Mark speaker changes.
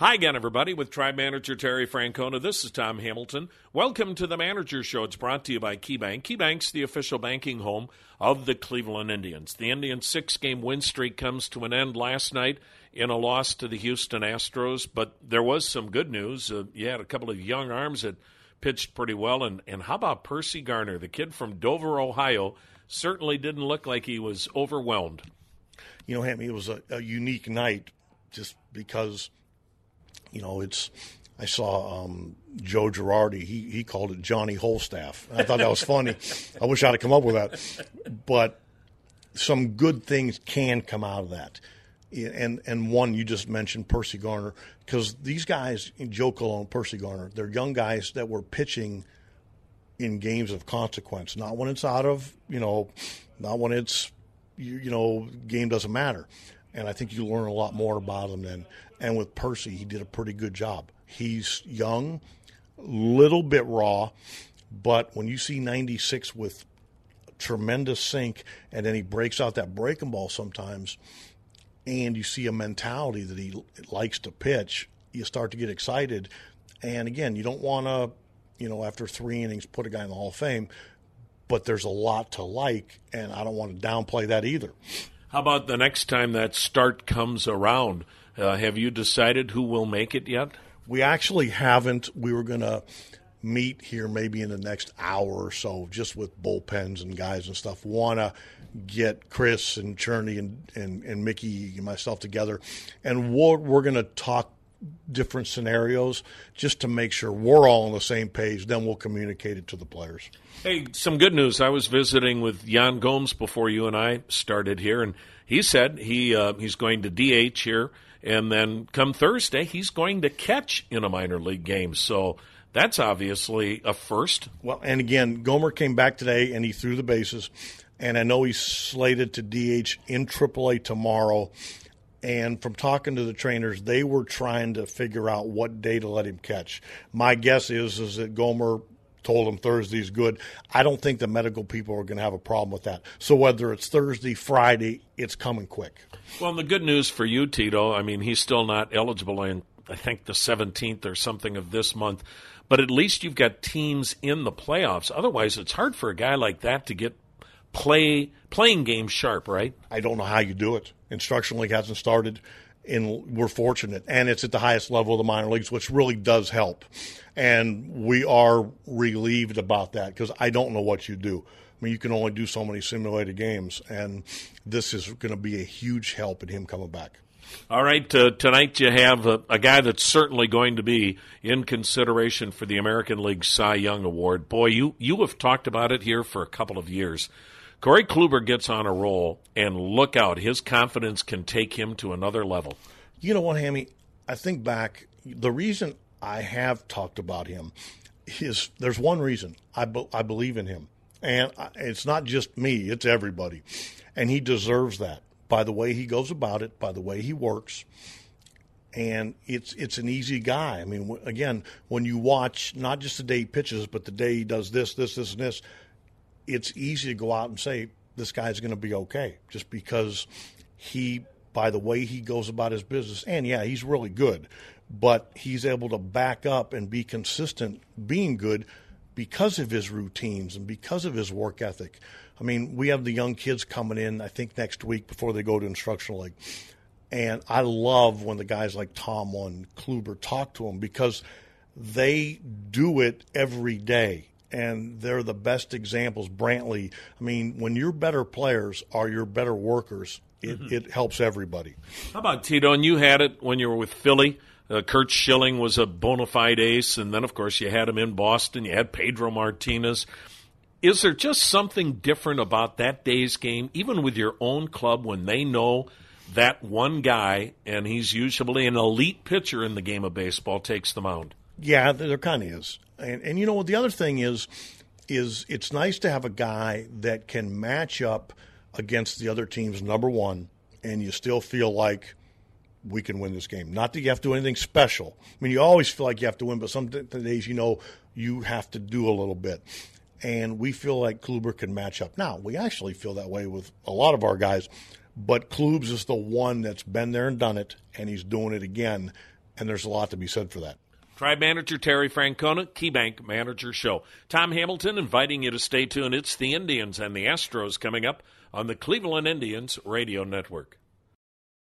Speaker 1: Hi again, everybody, with Tribe Manager Terry Francona. This is Tom Hamilton. Welcome to the Manager Show. It's brought to you by KeyBank. KeyBank's the official banking home of the Cleveland Indians. The Indians' six game win streak comes to an end last night in a loss to the Houston Astros, but there was some good news. Uh, you had a couple of young arms that pitched pretty well. And, and how about Perci Garner, the kid from Dover, Ohio? Certainly didn't look like he was overwhelmed.
Speaker 2: You know, Hammy, it was a, a unique night just because you know, it's. I saw um, Joe Girardi. He he called it Johnny Wholestaff. I thought that was funny. I wish I'd have come up with that. But some good things can come out of that. And and one you just mentioned Perci Garner because these guys, Joe Colon, Percy Garner, they're young guys that were pitching in games of consequence. Not when it's out of you know, not when it's you, you know game doesn't matter. And I think you learn a lot more about him then. And with Perci, he did a pretty good job. He's young, little bit raw, but when you see 96 with tremendous sink and then he breaks out that breaking ball sometimes and you see a mentality that he likes to pitch, you start to get excited. And again, you don't want to, you know, after three innings, put a guy in the Hall of Fame, but there's a lot to like, and I don't want to downplay that either.
Speaker 1: How about the next time that start comes around? Uh, have you decided who will make it yet?
Speaker 2: We actually haven't. We were going to meet here maybe in the next hour or so, just with bullpens and guys and stuff. Want to get Chris and Cherney and, and, and Mickey and myself together, and we're, we're going to talk different scenarios just to make sure we're all on the same page. Then we'll communicate it to the players.
Speaker 1: Hey, some good news. I was visiting with Yan Gomes before you and I started here, and he said he uh, he's going to DH here and then come Thursday, he's going to catch in a minor league game. So that's obviously a first.
Speaker 2: Well, and again, Gomer came back today and he threw the bases. And I know he's slated to DH in AAA tomorrow. And from talking to the trainers, they were trying to figure out what day to let him catch. My guess is is that Gomer told him Thursday's good. I don't think the medical people are going to have a problem with that. So whether it's Thursday, Friday, it's coming quick.
Speaker 1: Well, the good news for you, Tito, I mean, he's still not eligible in, I think, the 17th or something of this month. But at least you've got teams in the playoffs. Otherwise, it's hard for a guy like that to get play playing game sharp, right?
Speaker 2: I don't know how you do it. Instruction league hasn't started and we're fortunate. And it's at the highest level of the minor leagues, which really does help. And we are relieved about that because I don't know what you do. I mean, you can only do so many simulated games, and this is going to be a huge help in him coming back.
Speaker 1: All right, uh, tonight you have a, a, guy that's certainly going to be in consideration for the American League Cy Young Award. Boy, you you have talked about it here for a couple of years. Corey Kluber gets on a roll, and look out, his confidence can take him to another level.
Speaker 2: You know what, Hammy? I think back, the reason I have talked about him is there's one reason I, be, I believe in him. And it's not just me, it's everybody. And he deserves that by the way he goes about it, by the way he works. And it's it's an easy guy. I mean, again, when you watch not just the day he pitches, but the day he does this, this, this, and this, it's easy to go out and say this guy's going to be okay just because he by the way he goes about his business and yeah he's really good but he's able to back up and be consistent being good because of his routines and because of his work ethic. I mean we have the young kids coming in i think next week before they go to instructional league and i love when the guys like tom and kluber talk to them because they do it every day and they're the best examples. Brantley, I mean, when your better players are your better workers, it, mm-hmm. it helps everybody.
Speaker 1: How about Tito? And you had it when you were with Philly. Uh, Curt Schilling was a bona fide ace, and then of course you had him in Boston. You had Pedro Martinez. Is there just something different about that day's game, even with your own club, when they know that one guy, and he's usually an elite pitcher in the game of baseball, takes the mound?
Speaker 2: Yeah, there kind of is. And, and you know what? The other thing is, is it's nice to have a guy that can match up against the other team's number one, and you still feel like we can win this game. Not that you have to do anything special. I mean, you always feel like you have to win, but some days you know you have to do a little bit. And we feel like Kluber can match up. Now, we actually feel that way with a lot of our guys, but Klubs is the one that's been there and done it, and he's doing it again and there's a lot to be said for that.
Speaker 1: Tribe manager Terry Francona, KeyBank Manager Show. Tom Hamilton inviting you to stay tuned. It's the Indians and the Astros coming up on the Cleveland Indians Radio Network.